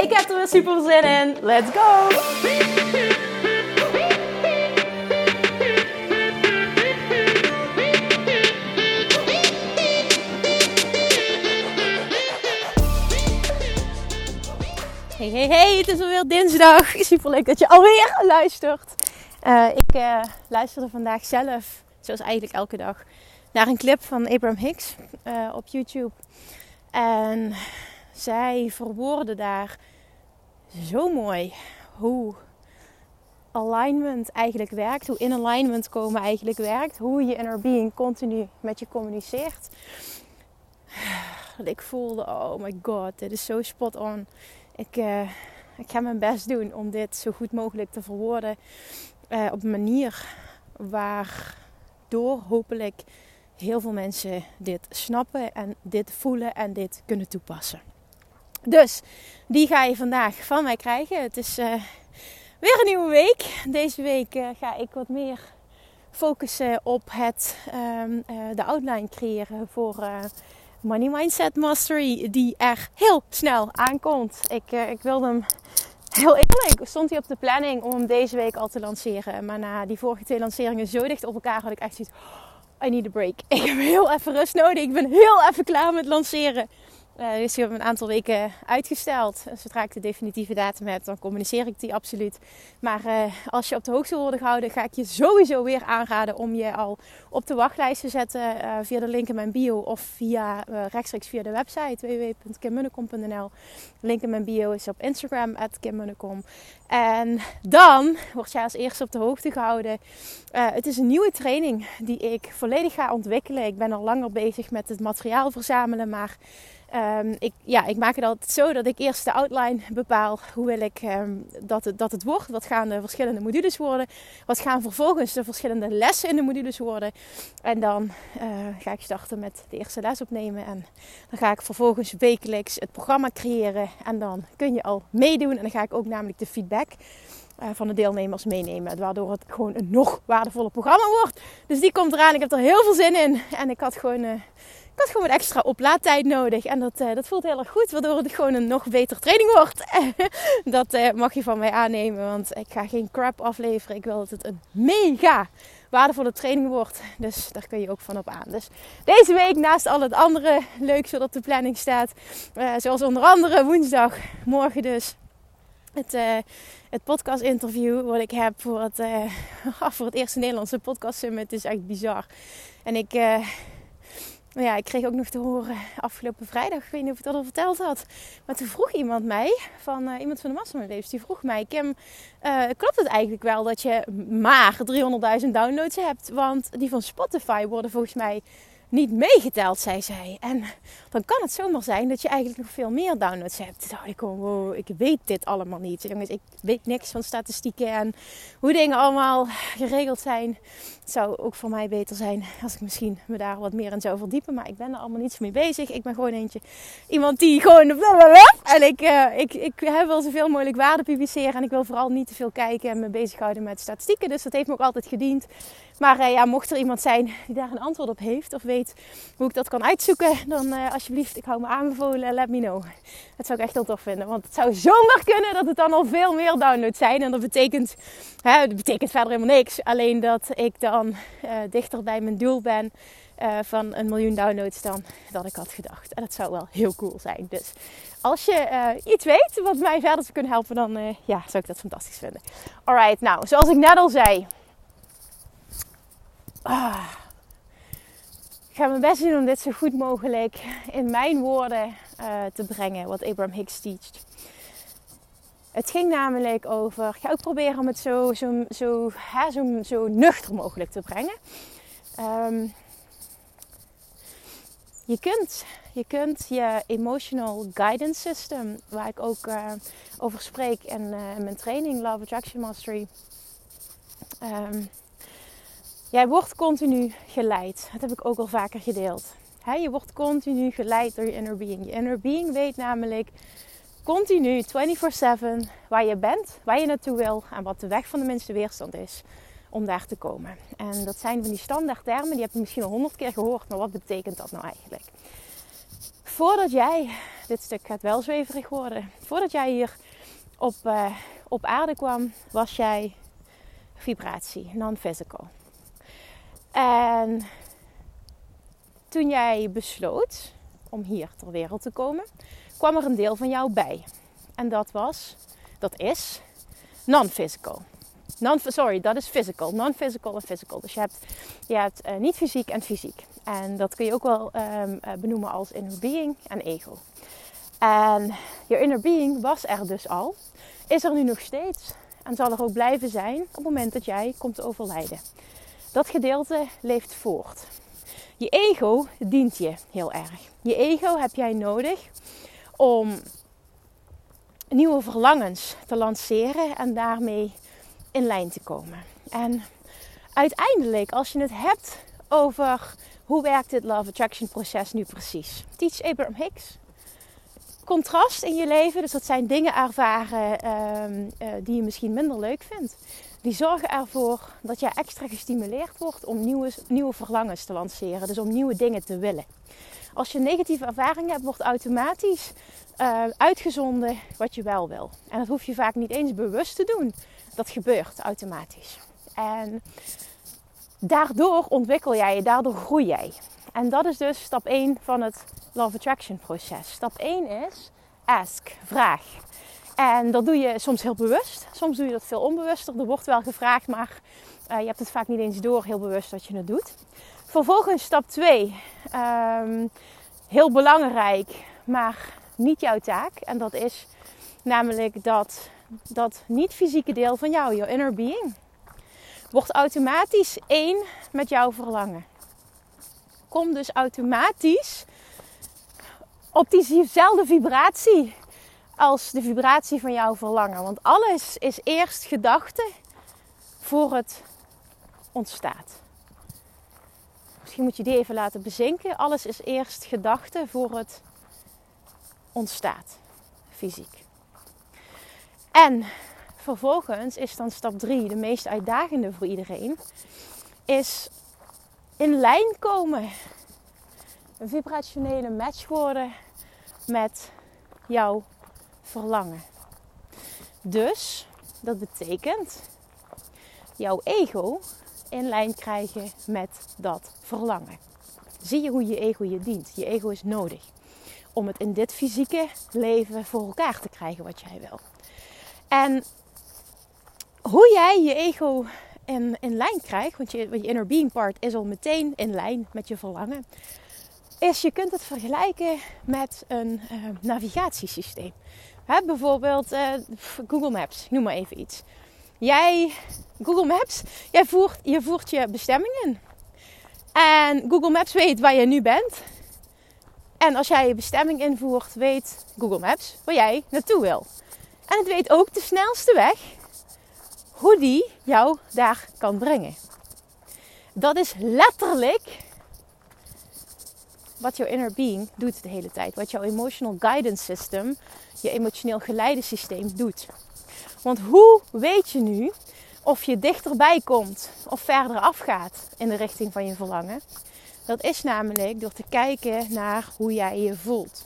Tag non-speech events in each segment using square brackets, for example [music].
Ik heb er weer super zin in. Let's go! Hey, hey, hey, het is alweer dinsdag. Super leuk dat je alweer luistert. Uh, ik uh, luisterde vandaag zelf, zoals eigenlijk elke dag, naar een clip van Abraham Hicks uh, op YouTube. En zij verwoorden daar zo mooi hoe alignment eigenlijk werkt, hoe in alignment komen eigenlijk werkt, hoe je inner being continu met je communiceert. Ik voelde, oh my god, dit is zo spot on. Ik, uh, ik ga mijn best doen om dit zo goed mogelijk te verwoorden uh, op een manier waardoor hopelijk heel veel mensen dit snappen en dit voelen en dit kunnen toepassen. Dus die ga je vandaag van mij krijgen. Het is uh, weer een nieuwe week. Deze week uh, ga ik wat meer focussen op het, um, uh, de outline creëren voor Money Mindset Mastery, die er heel snel aankomt. Ik, ik wilde hem heel eerlijk, stond hij op de planning om hem deze week al te lanceren. Maar na die vorige twee lanceringen zo dicht op elkaar had ik echt zoiets. I need a break. [laughs] Ik heb heel even rust nodig. Ik ben heel even klaar met lanceren. Uh, die hebben een aantal weken uitgesteld. Zodra ik de definitieve datum heb, dan communiceer ik die absoluut. Maar uh, als je op de hoogte wil worden gehouden, ga ik je sowieso weer aanraden om je al op de wachtlijst te zetten uh, via de link in mijn bio of via rechtstreeks via de website www.kimmunnekom.nl. Link in mijn bio is op Instagram @kimmunnekom. En dan word jij als eerste op de hoogte gehouden. het is een nieuwe training die ik volledig ga ontwikkelen. Ik ben al langer bezig met het materiaal verzamelen, maar Um, ik, ja, ik maak het altijd zo dat ik eerst de outline bepaal. Hoe wil ik um, dat, het, dat het wordt? Wat gaan de verschillende modules worden? Wat gaan vervolgens de verschillende lessen in de modules worden? En dan uh, ga ik starten met de eerste les opnemen. En dan ga ik vervolgens wekelijks het programma creëren. En dan kun je al meedoen. En dan ga ik ook namelijk de feedback uh, van de deelnemers meenemen. Waardoor het gewoon een nog waardevoller programma wordt. Dus die komt eraan. Ik heb er heel veel zin in. En ik had gewoon... Uh, ik had gewoon extra oplaadtijd nodig. En dat, uh, dat voelt heel erg goed, waardoor het gewoon een nog betere training wordt. [laughs] dat uh, mag je van mij aannemen, want ik ga geen crap afleveren. Ik wil dat het een mega waardevolle training wordt. Dus daar kun je ook van op aan. Dus deze week, naast al het andere leuks wat op de planning staat, uh, zoals onder andere woensdag, morgen dus. Het, het podcast interview wat ik heb voor het, [laughs] voor het eerste Nederlandse podcast summit is echt bizar. En ik maar ja, ik kreeg ook nog te horen afgelopen vrijdag, ik weet niet of ik dat al verteld had. Maar toen vroeg iemand mij, van uh, iemand van de Mastermind die vroeg mij, Kim, uh, klopt het eigenlijk wel dat je maar 300.000 downloads hebt? Want die van Spotify worden volgens mij niet meegeteld, zei zij. En dan kan het zomaar zijn dat je eigenlijk nog veel meer downloads hebt. Ik wow, ik weet dit allemaal niet. Jongens, ik weet niks van statistieken en hoe dingen allemaal geregeld zijn. Het zou ook voor mij beter zijn als ik misschien me daar wat meer in zou verdiepen. Maar ik ben er allemaal niets mee bezig. Ik ben gewoon eentje, iemand die gewoon... En ik, uh, ik, ik wel zoveel mogelijk waarde publiceren. En ik wil vooral niet te veel kijken en me bezighouden met statistieken. Dus dat heeft me ook altijd gediend. Maar uh, ja, mocht er iemand zijn die daar een antwoord op heeft of weet hoe ik dat kan uitzoeken, dan uh, alsjeblieft, ik hou me aanbevolen, let me know. Dat zou ik echt heel tof vinden, want het zou zomaar kunnen dat het dan al veel meer downloads zijn. En dat betekent, hè, dat betekent verder helemaal niks. Alleen dat ik dan uh, dichter bij mijn doel ben van een miljoen downloads dan dat ik had gedacht. En dat zou wel heel cool zijn. Dus als je iets weet wat mij verder zou kunnen helpen, dan ja, zou ik dat fantastisch vinden. Alright, nou, zoals ik net al zei Ah. Ik ga mijn best doen om dit zo goed mogelijk in mijn woorden uh, te brengen, wat Abraham Hicks teacht. Het ging namelijk over, ik ga ook proberen om het zo, zo, zo, hè, zo, zo nuchter mogelijk te brengen. Um, je kunt, je kunt je emotional guidance system, waar ik ook uh, over spreek in, uh, mijn training Love Attraction Mastery. Um, jij wordt continu geleid. Dat heb ik ook al vaker gedeeld. Je wordt continu geleid door je inner being. Je inner being weet namelijk continu 24/7 waar je bent, waar je naartoe wil en wat de weg van de minste weerstand is om daar te komen. En dat zijn van die standaard termen, die heb je misschien al honderd keer gehoord, maar wat betekent dat nou eigenlijk? Voordat jij, dit stuk gaat wel zweverig worden, voordat jij hier op, uh, op aarde kwam, was jij vibratie, non-physical. En toen jij besloot om hier ter wereld te komen, kwam er een deel van jou bij. En dat was, dat is non-physical. Non, sorry, dat is physical. Non-physical en physical. Dus je hebt, je hebt uh, niet fysiek en fysiek. En dat kun je ook wel um, benoemen als inner being en ego. En je inner being was er dus al. Is er nu nog steeds. En zal er ook blijven zijn op het moment dat jij komt overlijden. Dat gedeelte leeft voort. Je ego dient je heel erg. Je ego heb jij nodig om nieuwe verlangens te lanceren en daarmee in lijn te komen. En uiteindelijk, als je het hebt over hoe werkt dit Love Attraction proces nu precies? Teach Abraham Hicks. Contrast in je leven, dus dat zijn dingen ervaren um, uh, die je misschien minder leuk vindt. Die zorgen ervoor dat je extra gestimuleerd wordt om nieuwe, nieuwe verlangens te lanceren. Dus om nieuwe dingen te willen. Als je negatieve ervaringen hebt, wordt automatisch uh, uitgezonden wat je wel wil. En dat hoef je vaak niet eens bewust te doen dat gebeurt automatisch. En daardoor ontwikkel jij je, daardoor groei jij. En dat is dus stap 1 van het Love Attraction proces. Stap 1 is ask, vraag. En dat doe je soms heel bewust, soms doe je dat veel onbewuster. Er wordt wel gevraagd, maar uh, je hebt het vaak niet eens door heel bewust dat je het doet. Vervolgens stap 2, um, ehm, heel belangrijk, maar niet jouw taak. En dat is namelijk dat dat niet-fysieke deel van jou, jouw inner being, wordt automatisch één met jouw verlangen. Kom dus automatisch op diezelfde vibratie als de vibratie van jouw verlangen. Want alles is eerst gedachte voor het ontstaat. Misschien moet je die even laten bezinken. Alles is eerst gedachte voor het ontstaat, fysiek. En vervolgens is dan stap 3, de meest uitdagende voor iedereen, is in lijn komen. Een vibrationele match worden met jouw verlangen. Dus dat betekent jouw ego in lijn krijgen met dat verlangen. Zie je hoe je ego je dient? Je ego is nodig om het in dit fysieke leven voor elkaar te krijgen wat jij wil. En hoe jij je ego in, in lijn krijgt, want je, je inner being part is al meteen in lijn met je verlangen, is je kunt het vergelijken met een uh, navigatiesysteem. Bijvoorbeeld uh, Google Maps, noem maar even iets. Jij, Google Maps, jij voert, je voert je bestemming in. En Google Maps weet waar je nu bent. En als jij je bestemming invoert, weet Google Maps waar jij naartoe wil. En het weet ook de snelste weg hoe die jou daar kan brengen. Dat is letterlijk wat jouw inner being doet de hele tijd. Wat jouw emotional guidance system, je emotioneel geleidensysteem doet. Want hoe weet je nu of je dichterbij komt of verder afgaat in de richting van je verlangen? Dat is namelijk door te kijken naar hoe jij je voelt.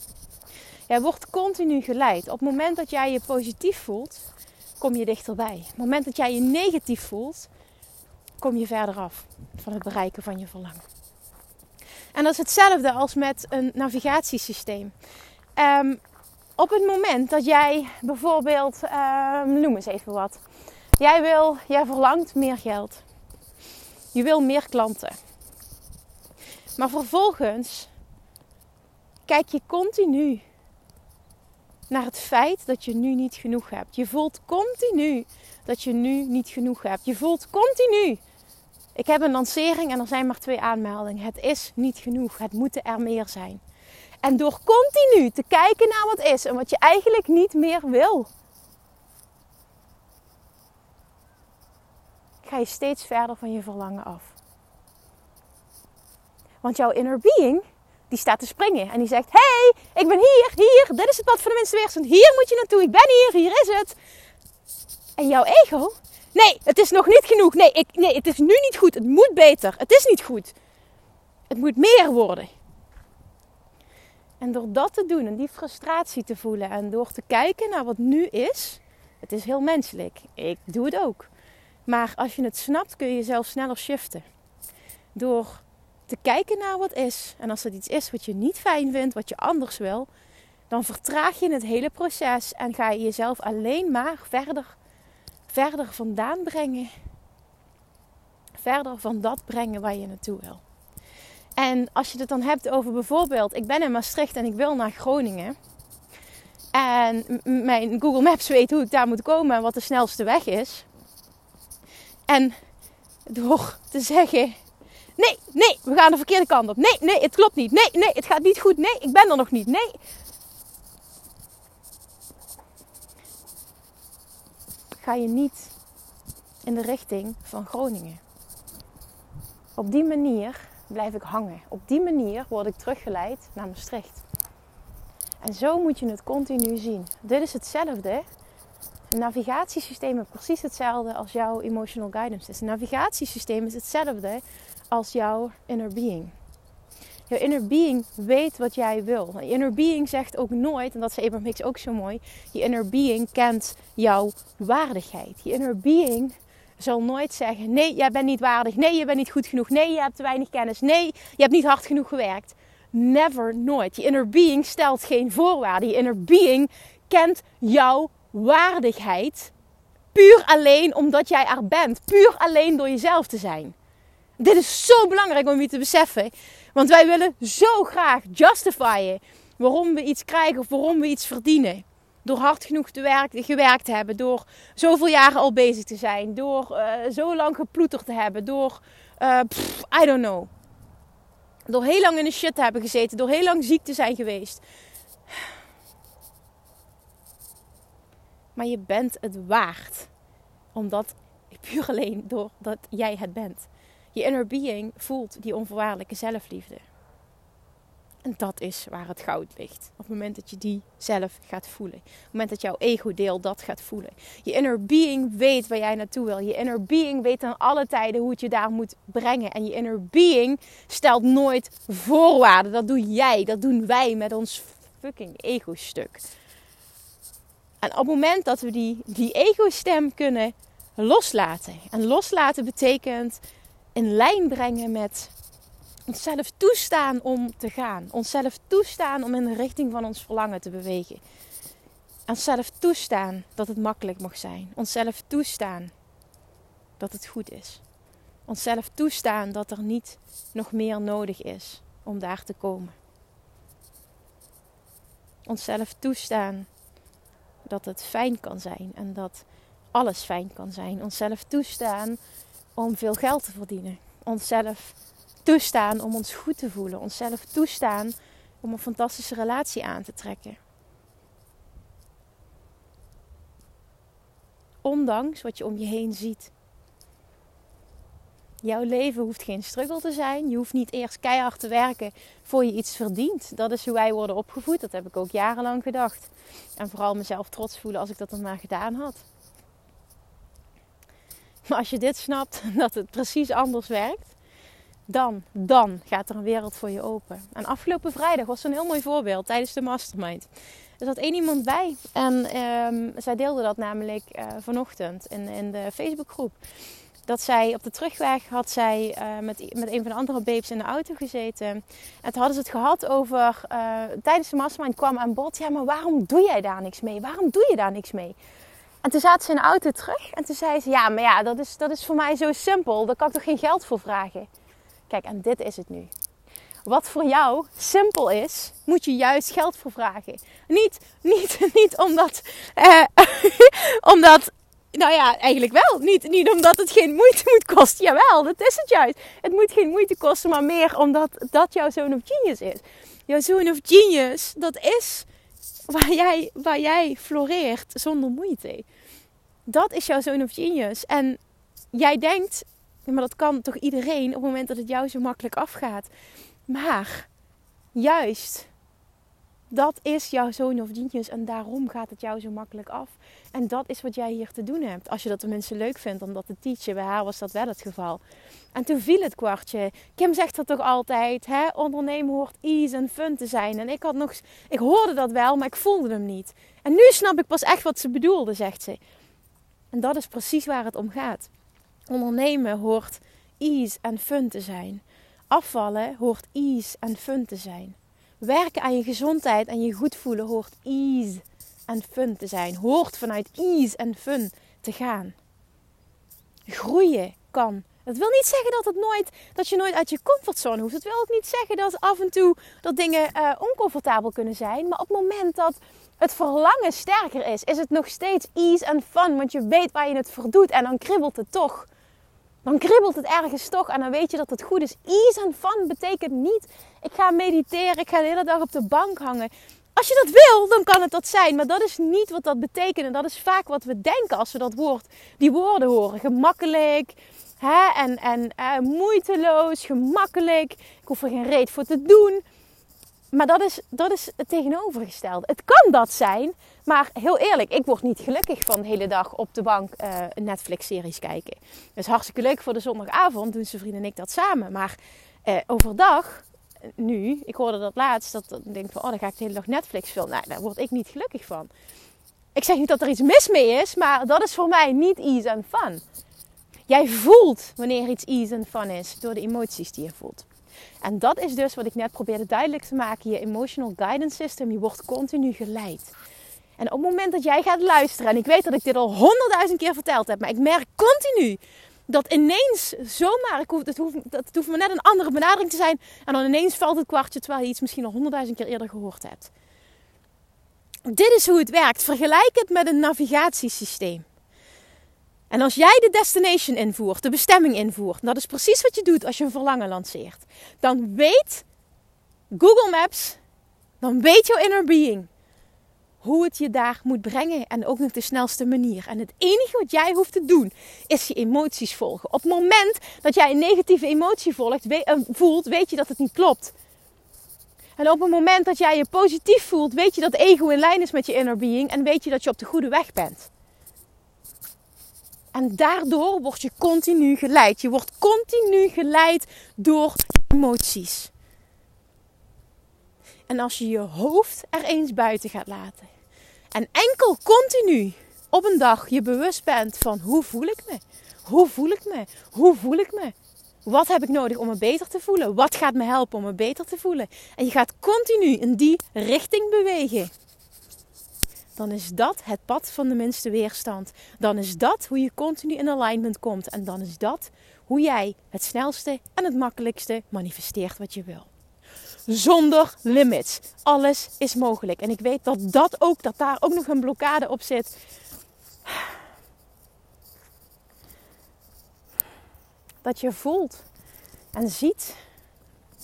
Jij wordt continu geleid. Op het moment dat jij je positief voelt, kom je dichterbij. Op het moment dat jij je negatief voelt, kom je verder af van het bereiken van je verlangen. En dat is hetzelfde als met een navigatiesysteem. Um, op het moment dat jij bijvoorbeeld, um, noem eens even wat. Jij wil, jij verlangt meer geld. Je wil meer klanten. Maar vervolgens kijk je continu naar het feit dat je nu niet genoeg hebt. Je voelt continu dat je nu niet genoeg hebt. Je voelt continu Ik heb een lancering en er zijn maar twee aanmeldingen. Het is niet genoeg. Het moeten er meer zijn. En door continu te kijken naar wat is en wat je eigenlijk niet meer wil, ga je steeds verder van je verlangen af. Want jouw inner being, die staat te springen en die zegt: hey, ik ben hier, hier, dit is het pad van de minste weerstand. Hier moet je naartoe, ik ben hier, hier is het. En jouw ego, nee, het is nog niet genoeg. Nee, ik, nee, het is nu niet goed. Het moet beter. Het is niet goed. Het moet meer worden. En door dat te doen en die frustratie te voelen en door te kijken naar wat nu is, het is heel menselijk. Ik doe het ook. Maar als je het snapt, kun je jezelf sneller shiften. Door te kijken naar wat is. En als het iets is wat je niet fijn vindt, wat je anders wil, dan vertraag je het hele proces en ga je jezelf alleen maar verder, verder vandaan brengen. Verder van dat brengen waar je naartoe wil. En als je het dan hebt over bijvoorbeeld, ik ben in Maastricht en ik wil naar Groningen. En mijn Google Maps weet hoe ik daar moet komen en wat de snelste weg is. En door te zeggen: Nee, nee, we gaan de verkeerde kant op. Nee, nee, het klopt niet. Nee, nee, het gaat niet goed. Nee, ik ben er nog niet. Nee. Ga je niet in de richting van Groningen. Op die manier blijf ik hangen. Op die manier word ik teruggeleid naar Maastricht. En zo moet je het continu zien. Dit is hetzelfde. Een navigatiesysteem is precies hetzelfde als jouw emotional guidance is. Een navigatiesysteem is hetzelfde als jouw inner being. Jouw inner being weet wat jij wil. Je inner being zegt ook nooit, en dat zei Abraham Hicks ook zo mooi, je inner being kent jouw waardigheid. Je inner being zal nooit zeggen: nee, jij bent niet waardig. Nee, je bent niet goed genoeg. Nee, je hebt te weinig kennis. Nee, je hebt niet hard genoeg gewerkt. Never, nooit. Je inner being stelt geen voorwaarden. Je inner being kent jouw waardigheid. Puur alleen omdat jij er bent. Puur alleen door jezelf te zijn. Dit is zo belangrijk om je te beseffen. Want wij willen zo graag justifyen waarom we iets krijgen of waarom we iets verdienen. Door hard genoeg te werk, gewerkt te hebben. Door zoveel jaren al bezig te zijn. Door uh, zo lang geploeterd te hebben. Door, uh, I don't know. Door heel lang in de shit te hebben gezeten. Door heel lang ziek te zijn geweest. Maar je bent het waard. Omdat, puur alleen doordat jij het bent. Je inner being voelt die onvoorwaardelijke zelfliefde. En dat is waar het goud ligt. Op het moment dat je die zelf gaat voelen. Op het moment dat jouw ego-deel dat gaat voelen. Je inner being weet waar jij naartoe wil. Je inner being weet aan alle tijden hoe het je daar moet brengen. En je inner being stelt nooit voorwaarden. Dat doe jij, dat doen wij met ons fucking ego-stuk. En op het moment dat we die, die ego-stem kunnen loslaten. En loslaten betekent in lijn brengen met onszelf toestaan om te gaan. Onszelf toestaan om in de richting van ons verlangen te bewegen. Onszelf toestaan dat het makkelijk mag zijn. Onszelf toestaan dat het goed is. Onszelf toestaan dat er niet nog meer nodig is om daar te komen. Onszelf toestaan dat het fijn kan zijn en dat alles fijn kan zijn. Onszelf toestaan om veel geld te verdienen. Onszelf toestaan om ons goed te voelen. Onszelf toestaan om een fantastische relatie aan te trekken. Ondanks wat je om je heen ziet. Jouw leven hoeft geen struggle te zijn. Je hoeft niet eerst keihard te werken voor je iets verdient. Dat is hoe wij worden opgevoed. Dat heb ik ook jarenlang gedacht. En vooral mezelf trots voelen als ik dat dan maar gedaan had. [laughs] Maar als je dit snapt, [laughs] dat het precies anders werkt, dan, dan gaat er een wereld voor je open. En afgelopen vrijdag was een heel mooi voorbeeld tijdens de mastermind. Er zat één iemand bij en um, zij deelde dat namelijk uh, vanochtend in, in de Facebookgroep. Dat zij op de terugweg had zij uh, met, met een van de andere babes in de auto gezeten. En toen hadden ze het gehad over, uh, tijdens de mastermind kwam aan bod, ja maar waarom doe jij daar niks mee? Waarom doe je daar niks mee? En toen zaten ze in de auto terug en toen zei ze: Ja, maar ja, dat is, dat is voor mij zo simpel. Daar kan ik toch geen geld voor vragen? Kijk, en dit is het nu. Wat voor jou simpel is, moet je juist geld voor vragen. Niet, niet, [laughs] niet omdat, eh, [laughs] omdat nou ja, eigenlijk wel. Niet, niet omdat het geen moeite moet kosten. Jawel, dat is het juist. Het moet geen moeite kosten, maar meer omdat dat jouw zoon of genius is. Jouw zoon of genius, dat is waar jij, waar jij floreert zonder moeite. Dat is jouw zoon of genius. En jij denkt, maar dat kan toch iedereen op het moment dat het jou zo makkelijk afgaat. Maar juist, dat is jouw zoon of genius en daarom gaat het jou zo makkelijk af. En dat is wat jij hier te doen hebt. Als je dat de mensen leuk vindt om dat te teachen. Bij haar was dat wel het geval. En toen viel het kwartje. Kim zegt dat toch altijd. Hè? Ondernemen hoort ease en fun te zijn. En ik had nog... Ik hoorde dat wel, maar ik voelde hem niet. En nu snap ik pas echt wat ze bedoelde, zegt ze. En dat is precies waar het om gaat. Ondernemen hoort ease en fun te zijn. Afvallen hoort ease en fun te zijn. Werken aan je gezondheid en je goed voelen hoort ease en fun te zijn. Hoort vanuit ease en fun te gaan. Groeien kan. Dat wil niet zeggen dat, het nooit, dat je nooit uit je comfortzone hoeft. Het wil ook niet zeggen dat af en toe dat dingen uh, oncomfortabel kunnen zijn. Maar op het moment dat het verlangen sterker is, is het nog steeds ease en fun. Want je weet waar je het voor doet en dan kribbelt het toch. Dan kribbelt het ergens toch en dan weet je dat het goed is. Ease en fun betekent niet, ik ga mediteren, ik ga de hele dag op de bank hangen. Als je dat wil, dan kan het dat zijn. Maar dat is niet wat dat betekent. En dat is vaak wat we denken als we dat woord, die woorden horen. Gemakkelijk hè? en, en uh, moeiteloos, gemakkelijk. Ik hoef er geen reet voor te doen. Maar dat is, dat is het tegenovergestelde. Het kan dat zijn, maar heel eerlijk, ik word niet gelukkig van de hele dag op de bank uh, Netflix-series kijken. Dat is hartstikke leuk voor de zondagavond, doen ze vrienden en ik dat samen. Maar uh, overdag, nu, ik hoorde dat laatst, dat ik denk van, oh, dan ga ik de hele dag Netflix filmen. Nou, daar word ik niet gelukkig van. Ik zeg niet dat er iets mis mee is, maar dat is voor mij niet ease and fun. Jij voelt wanneer iets ease and fun is door de emoties die je voelt. En dat is dus wat ik net probeerde duidelijk te maken. Je emotional guidance system, je wordt continu geleid. En op het moment dat jij gaat luisteren, en ik weet dat ik dit al honderdduizend keer verteld heb, maar ik merk continu dat ineens zomaar, ik hoef, het, hoeft, het hoeft maar net een andere benadering te zijn, en dan ineens valt het kwartje terwijl je iets misschien al honderdduizend keer eerder gehoord hebt. Dit is hoe het werkt. Vergelijk het met een navigatiesysteem. En als jij de destination invoert, de bestemming invoert, dat is precies wat je doet als je een verlangen lanceert, dan weet Google Maps, dan weet jouw inner being hoe het je daar moet brengen en ook nog de snelste manier. En het enige wat jij hoeft te doen is je emoties volgen. Op het moment dat jij een negatieve emotie volgt, eh, voelt, weet je dat het niet klopt. En op het moment dat jij je positief voelt, weet je dat ego in lijn is met je inner being en weet je dat je op de goede weg bent. En daardoor word je continu geleid. Je wordt continu geleid door emoties. En als je je hoofd er eens buiten gaat laten. En enkel continu op een dag je bewust bent van hoe voel ik me? Hoe voel ik me? Hoe voel ik me? Wat heb ik nodig om me beter te voelen? Wat gaat me helpen om me beter te voelen? En je gaat continu in die richting bewegen dan is dat het pad van de minste weerstand. Dan is dat hoe je continu in alignment komt. En dan is dat hoe jij het snelste en het makkelijkste manifesteert wat je wil. Zonder limits. Alles is mogelijk. En ik weet dat dat ook, dat daar ook nog een blokkade op zit. Dat je voelt en ziet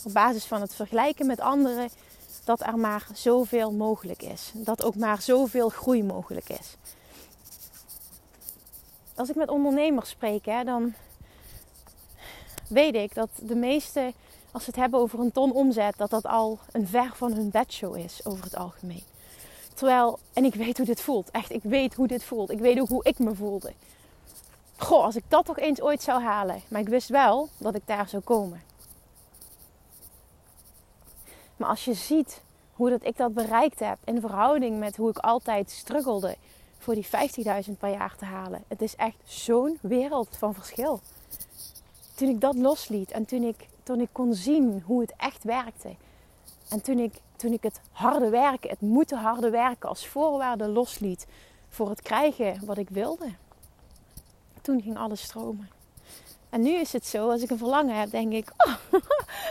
op basis van het vergelijken met anderen dat er maar zoveel mogelijk is. Dat ook maar zoveel groei mogelijk is. Als ik met ondernemers spreek, hè, dan weet ik dat de meeste, als ze het hebben over een ton omzet, dat dat al een ver van hun bedshow is over het algemeen. Terwijl, en ik weet hoe dit voelt. Echt, ik weet hoe dit voelt. Ik weet ook hoe ik me voelde. Goh, als ik dat toch eens ooit zou halen. Maar ik wist wel dat ik daar zou komen. Maar als je ziet hoe dat ik dat bereikt heb in verhouding met hoe ik altijd struggelde voor die 50.000 per jaar te halen. Het is echt zo'n wereld van verschil. Toen ik dat losliet en toen ik, toen ik kon zien hoe het echt werkte. En toen ik, toen ik het harde werken, het moeten harde werken als voorwaarde losliet voor het krijgen wat ik wilde. Toen ging alles stromen. En nu is het zo, als ik een verlangen heb, denk ik, oh, [laughs]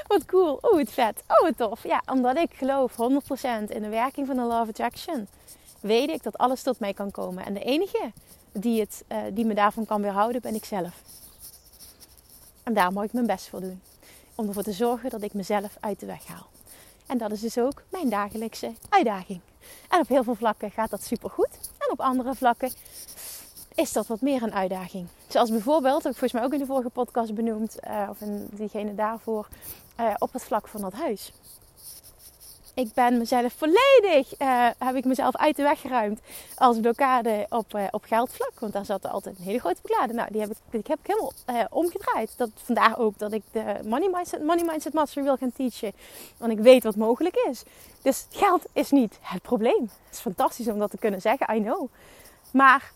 wat cool, oh, wat vet, oh, wat tof. Ja, omdat ik geloof 100% in de werking van de Law of Attraction, weet ik dat alles tot mij kan komen. En de enige die, het, uh, die me daarvan kan weerhouden, ben ik zelf. En daar mag ik mijn best voor doen. Om ervoor te zorgen dat ik mezelf uit de weg haal. En dat is dus ook mijn dagelijkse uitdaging. En op heel veel vlakken gaat dat supergoed. En op andere vlakken is dat wat meer een uitdaging. Zoals bijvoorbeeld, heb ik volgens mij ook in de vorige podcast benoemd, uh, of in diegene daarvoor, uh, op het vlak van dat huis. Ik ben mezelf volledig, uh, heb ik mezelf uit de weg geruimd als blokkade op, op geldvlak. Want daar zat altijd een hele grote blokkade. Nou, die heb ik, die heb ik helemaal omgedraaid. Dat, vandaar ook dat ik de Money Mindset, money mindset Mastery wil gaan teachen. Want ik weet wat mogelijk is. Dus geld is niet het probleem. Het is fantastisch om dat te kunnen zeggen, I know. Maar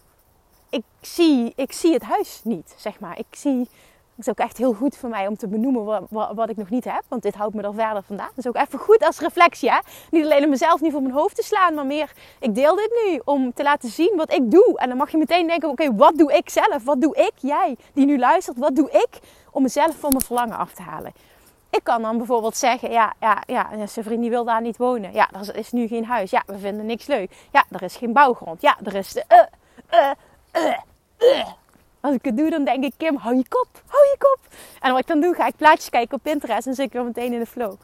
ik zie, ik zie het huis niet, zeg maar. Ik zie, het is ook echt heel goed voor mij om te benoemen wat, wat, ik nog niet heb. Want dit houdt me er verder vandaan. Het is ook even goed als reflectie, hè. Niet alleen om mezelf niet voor mijn hoofd te slaan, maar meer... Ik deel dit nu om te laten zien wat ik doe. En dan mag je meteen denken, oké, wat doe ik zelf? Wat doe ik, jij, die nu luistert, wat doe ik om mezelf van mijn verlangen af te halen? Ik kan dan bijvoorbeeld zeggen, ja, ja, ja, zijn vriend wil daar niet wonen. Ja, er is nu geen huis. Ja, we vinden niks leuk. Ja, er is geen bouwgrond. Ja, er is de... Uh, als ik het doe, dan denk ik, Kim, hou je kop, hou je kop. En wat ik dan doe, ga ik plaatjes kijken op Pinterest en zit ik weer meteen in de flow.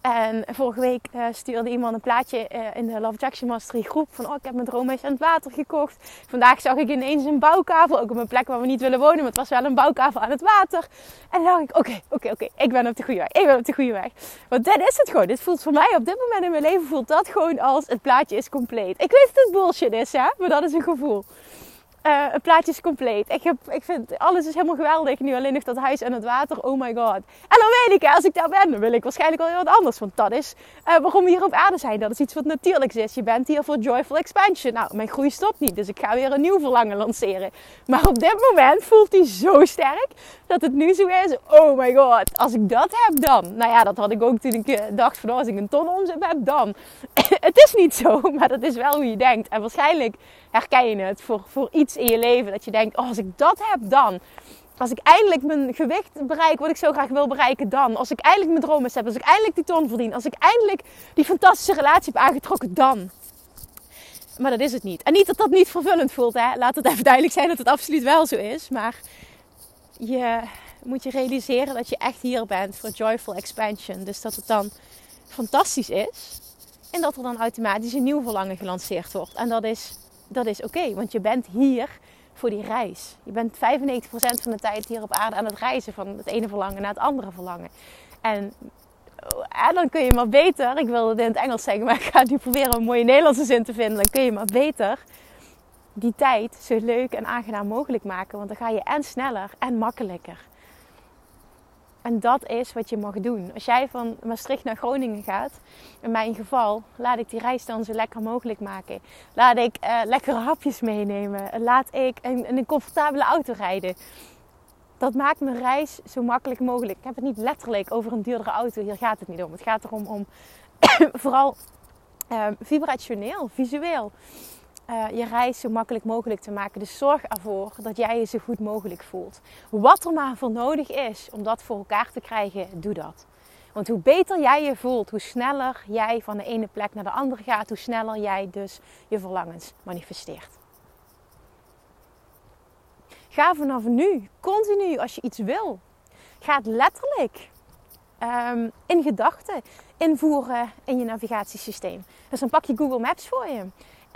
En vorige week uh, stuurde iemand een plaatje uh, in de Love Jackson Mastery groep van, oh, ik heb mijn droomhuis aan het water gekocht. Vandaag zag ik ineens een bouwkavel, ook op een plek waar we niet willen wonen, maar het was wel een bouwkavel aan het water. En dan dacht ik, oké, oké, oké, ik ben op de goede weg, ik ben op de goede weg. Want dit is het gewoon, dit voelt voor mij op dit moment in mijn leven, voelt dat gewoon als het plaatje is compleet. Ik weet dat het bullshit is, hè, maar dat is een gevoel. Uh, het plaatje is compleet. Ik, heb, ik vind alles is helemaal geweldig. Nu alleen nog dat huis en het water. Oh my god. En dan weet ik, als ik daar ben, dan wil ik waarschijnlijk wel heel wat anders. Want dat is uh, waarom we hier op aarde zijn. Dat is iets wat natuurlijks is. Je bent hier voor joyful expansion. Nou, mijn groei stopt niet. Dus ik ga weer een nieuw verlangen lanceren. Maar op dit moment voelt hij zo sterk dat het nu zo is. Oh my god. Als ik dat heb dan. Nou ja, dat had ik ook toen ik eh, dacht van oh, als ik een ton omzet heb dan. [coughs] het is niet zo. Maar dat is wel hoe je denkt. En waarschijnlijk herken je het voor, voor iets in je leven. Dat je denkt, oh, als ik dat heb, dan. Als ik eindelijk mijn gewicht bereik wat ik zo graag wil bereiken, dan. Als ik eindelijk mijn dromen heb, als ik eindelijk die ton verdien. Als ik eindelijk die fantastische relatie heb aangetrokken, dan. Maar dat is het niet. En niet dat dat niet vervullend voelt, hè. Laat het even duidelijk zijn dat het absoluut wel zo is. Maar je moet je realiseren dat je echt hier bent voor Joyful Expansion. Dus dat het dan fantastisch is. En dat er dan automatisch een nieuw verlangen gelanceerd wordt. En dat is dat is oké, want je bent hier voor die reis. Je bent 95% van de tijd hier op aarde aan het reizen van het ene verlangen naar het andere verlangen. En, en dan kun je maar beter, ik wilde het in het Engels zeggen, maar ik ga nu proberen een mooie Nederlandse zin te vinden. Dan kun je maar beter die tijd zo leuk en aangenaam mogelijk maken. Want dan ga je en sneller en makkelijker. En dat is wat je mag doen. Als jij van Maastricht naar Groningen gaat, in mijn geval, laat ik die reis dan zo lekker mogelijk maken. Laat ik uh, lekkere hapjes meenemen. Laat ik in een comfortabele auto rijden. Dat maakt mijn reis zo makkelijk mogelijk. Ik heb het niet letterlijk over een duurdere auto. Hier gaat het niet om. Het gaat erom om [coughs] vooral uh, vibrationeel, visueel uh, je reis zo makkelijk mogelijk te maken. Dus zorg ervoor dat jij je zo goed mogelijk voelt. Wat er maar voor nodig is om dat voor elkaar te krijgen, doe dat. Want hoe beter jij je voelt, hoe sneller jij van de ene plek naar de andere gaat, hoe sneller jij dus je verlangens manifesteert. Ga vanaf nu, continu, als je iets wil, ga letterlijk um, in gedachten invoeren in je navigatiesysteem. Dus dan pak je Google Maps voor je.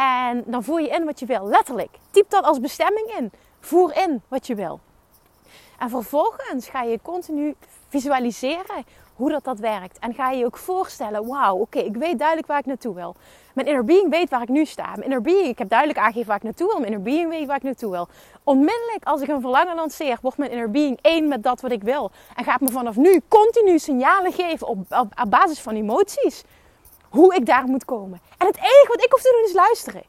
En dan voer je in wat je wil. Letterlijk. Typ dat als bestemming in. Voer in wat je wil. En vervolgens ga je continu visualiseren hoe dat, dat werkt. En ga je je ook voorstellen, wauw, oké, ik weet duidelijk waar ik naartoe wil. Mijn inner being weet waar ik nu sta. Mijn inner being, ik heb duidelijk aangegeven waar ik naartoe wil. Mijn inner being weet waar ik naartoe wil. Onmiddellijk als ik een verlangen lanceer, wordt mijn inner being één met dat wat ik wil. En gaat me vanaf nu continu signalen geven op, op, op basis van emoties hoe ik daar moet komen. En het enige wat ik hoef te doen is luisteren.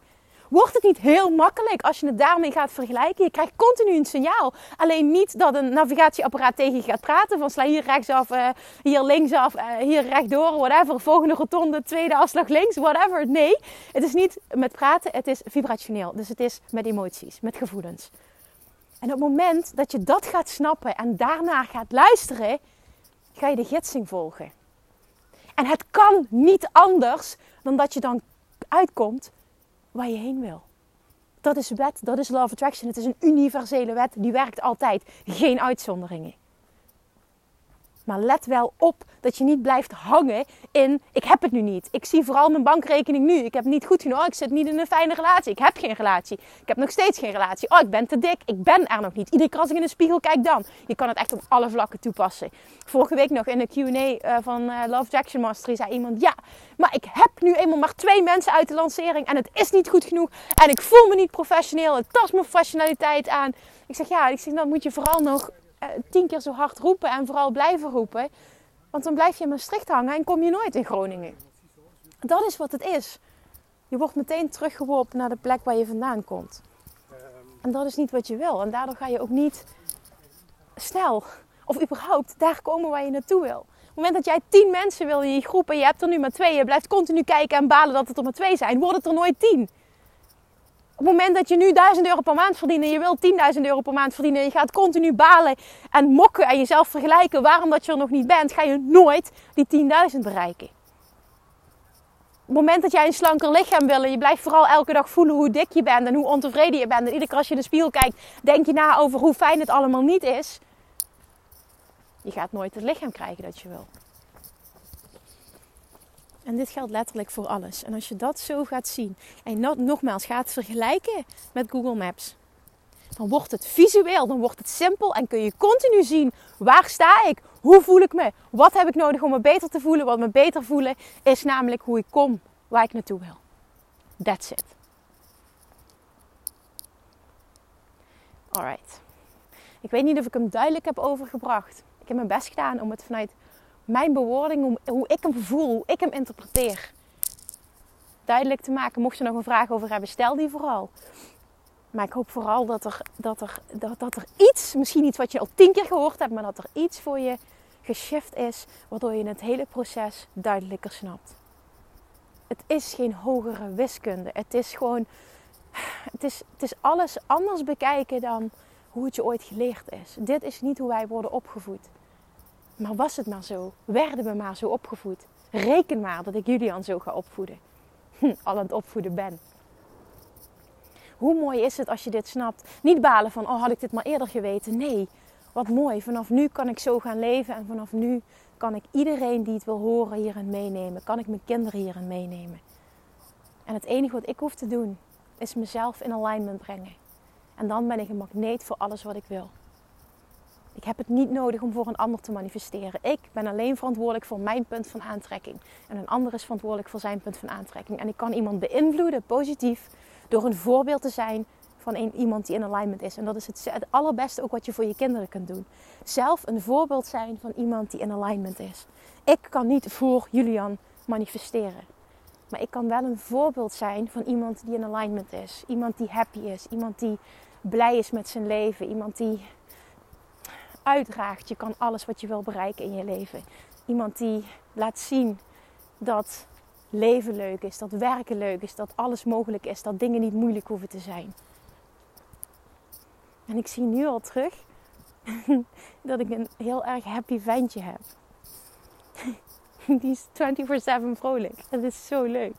Wordt het niet heel makkelijk als je het daarmee gaat vergelijken? Je krijgt continu een signaal. Alleen niet dat een navigatieapparaat tegen je gaat praten. Van sla hier rechtsaf, uh, hier linksaf, uh, hier rechtdoor, whatever. Volgende rotonde, tweede afslag links, whatever. Nee, het is niet met praten, het is vibrationeel. Dus het is met emoties, met gevoelens. En op het moment dat je dat gaat snappen en daarna gaat luisteren, ga je de gidsing volgen. En het kan niet anders dan dat je dan uitkomt waar je heen wil. Dat is wet, dat is law of attraction. Het is een universele wet, die werkt altijd. Geen uitzonderingen. Maar let wel op dat je niet blijft hangen in ik heb het nu niet. Ik zie vooral mijn bankrekening nu. Ik heb niet goed genoeg. Ik zit niet in een fijne relatie. Ik heb geen relatie. Ik heb nog steeds geen relatie. Oh, ik ben te dik. Ik ben er nog niet. Iedere keer als ik in de spiegel kijk dan. Je kan het echt op alle vlakken toepassen. Vorige week nog in de Q&A eh, van uh, Love Jackson Mastery zei iemand... Ja, maar ik heb nu eenmaal maar twee mensen uit de lancering. En het is niet goed genoeg. En ik voel me niet professioneel. Het tast mijn professionaliteit aan. Ik zeg ja, ik zeg, dan moet je vooral nog tien keer zo hard roepen. En vooral blijven roepen. Want dan blijf je in Maastricht hangen en kom je nooit in Groningen. Dat is wat het is. Je wordt meteen teruggeworpen naar de plek waar je vandaan komt. En dat is niet wat je wil. En daardoor ga je ook niet snel of überhaupt daar komen waar je naartoe wil. Op het moment dat jij tien mensen wil in je groep en je hebt er nu maar twee, je blijft continu kijken en balen dat het er maar twee zijn, wordt het er nooit tien. Op het moment dat je nu 1000 euro per maand verdient en je wilt 10.000 euro per maand verdienen en je gaat continu balen en mokken en jezelf vergelijken waarom dat je er nog niet bent, ga je nooit die 10.000 bereiken. Op het moment dat jij een slanker lichaam wil en je blijft vooral elke dag voelen hoe dik je bent en hoe ontevreden je bent en iedere keer als je in de spiegel kijkt, denk je na over hoe fijn het allemaal niet is. Je gaat nooit het lichaam krijgen dat je wil. En dit geldt letterlijk voor alles. En als je dat zo gaat zien en nogmaals gaat vergelijken met Google Maps, dan wordt het visueel, dan wordt het simpel en kun je continu zien waar sta ik, hoe voel ik me, wat heb ik nodig om me beter te voelen. Wat me beter voelen is namelijk hoe ik kom waar ik naartoe wil. That's it. Alright. Ik weet niet of ik hem duidelijk heb overgebracht. Ik heb mijn best gedaan om het vanuit mijn bewoording, hoe ik hem voel, hoe ik hem interpreteer, duidelijk te maken. Mocht je nog een vraag over hebben, stel die vooral. Maar ik hoop vooral dat er, dat, er, dat, dat er iets, misschien iets wat je al tien keer gehoord hebt, maar dat er iets voor je geshift is, waardoor je het hele proces duidelijker snapt. Het is geen hogere wiskunde. Het is gewoon, het is, het is alles anders bekijken dan hoe het je ooit geleerd is. Dit is niet hoe wij worden opgevoed. Maar was het maar zo? Werden we maar zo opgevoed? Reken maar dat ik Julian zo ga opvoeden. Hm, al aan het opvoeden ben. Hoe mooi is het als je dit snapt? Niet balen van, oh had ik dit maar eerder geweten. Nee, wat mooi. Vanaf nu kan ik zo gaan leven. En vanaf nu kan ik iedereen die het wil horen hierin meenemen. Kan ik mijn kinderen hierin meenemen. En het enige wat ik hoef te doen, is mezelf in alignment brengen. En dan ben ik een magneet voor alles wat ik wil. Ik heb het niet nodig om voor een ander te manifesteren. Ik ben alleen verantwoordelijk voor mijn punt van aantrekking. En een ander is verantwoordelijk voor zijn punt van aantrekking. En ik kan iemand beïnvloeden, positief, door een voorbeeld te zijn van een, iemand die in alignment is. En dat is het, het allerbeste ook wat je voor je kinderen kunt doen. Zelf een voorbeeld zijn van iemand die in alignment is. Ik kan niet voor Julian manifesteren. Maar ik kan wel een voorbeeld zijn van iemand die in alignment is. Iemand die happy is. Iemand die blij is met zijn leven. Iemand die uitdraagt. Je kan alles wat je wil bereiken in je leven. Iemand die laat zien dat leven leuk is, dat werken leuk is, dat alles mogelijk is, dat dingen niet moeilijk hoeven te zijn. En ik zie nu al terug [laughs] dat ik een heel erg happy ventje heb. [laughs] Die is 24/7 vrolijk. Dat is zo leuk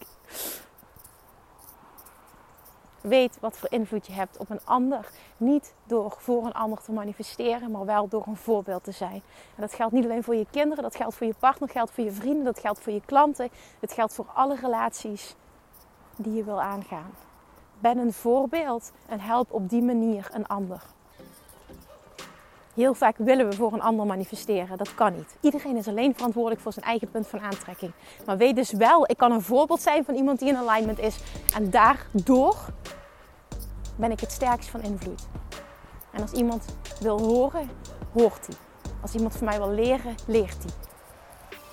weet wat voor invloed je hebt op een ander. Niet door voor een ander te manifesteren, maar wel door een voorbeeld te zijn. En dat geldt niet alleen voor je kinderen, dat geldt voor je partner, dat geldt voor je vrienden, dat geldt voor je klanten. Het geldt voor alle relaties die je wil aangaan. Ben een voorbeeld en help op die manier een ander. Heel vaak willen we voor een ander manifesteren. Dat kan niet. Iedereen is alleen verantwoordelijk voor zijn eigen punt van aantrekking. Maar weet dus wel, ik kan een voorbeeld zijn van iemand die in alignment is. En daardoor ben ik het sterkst van invloed. En als iemand wil horen, hoort hij. Als iemand van mij wil leren, leert hij.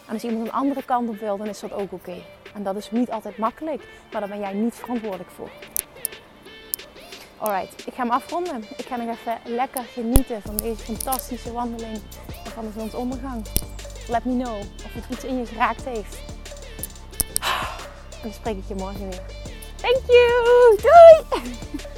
En als iemand een andere kant op wil, dan is dat ook oké. En dat is niet altijd makkelijk, maar daar ben jij niet verantwoordelijk voor. Alright, ik ga hem afronden. Ik ga nog even lekker genieten van deze fantastische wandeling en van de zonsondergang. Let me know of het iets in je geraakt heeft. En dan spreek ik je morgen weer. Thank you! Doei!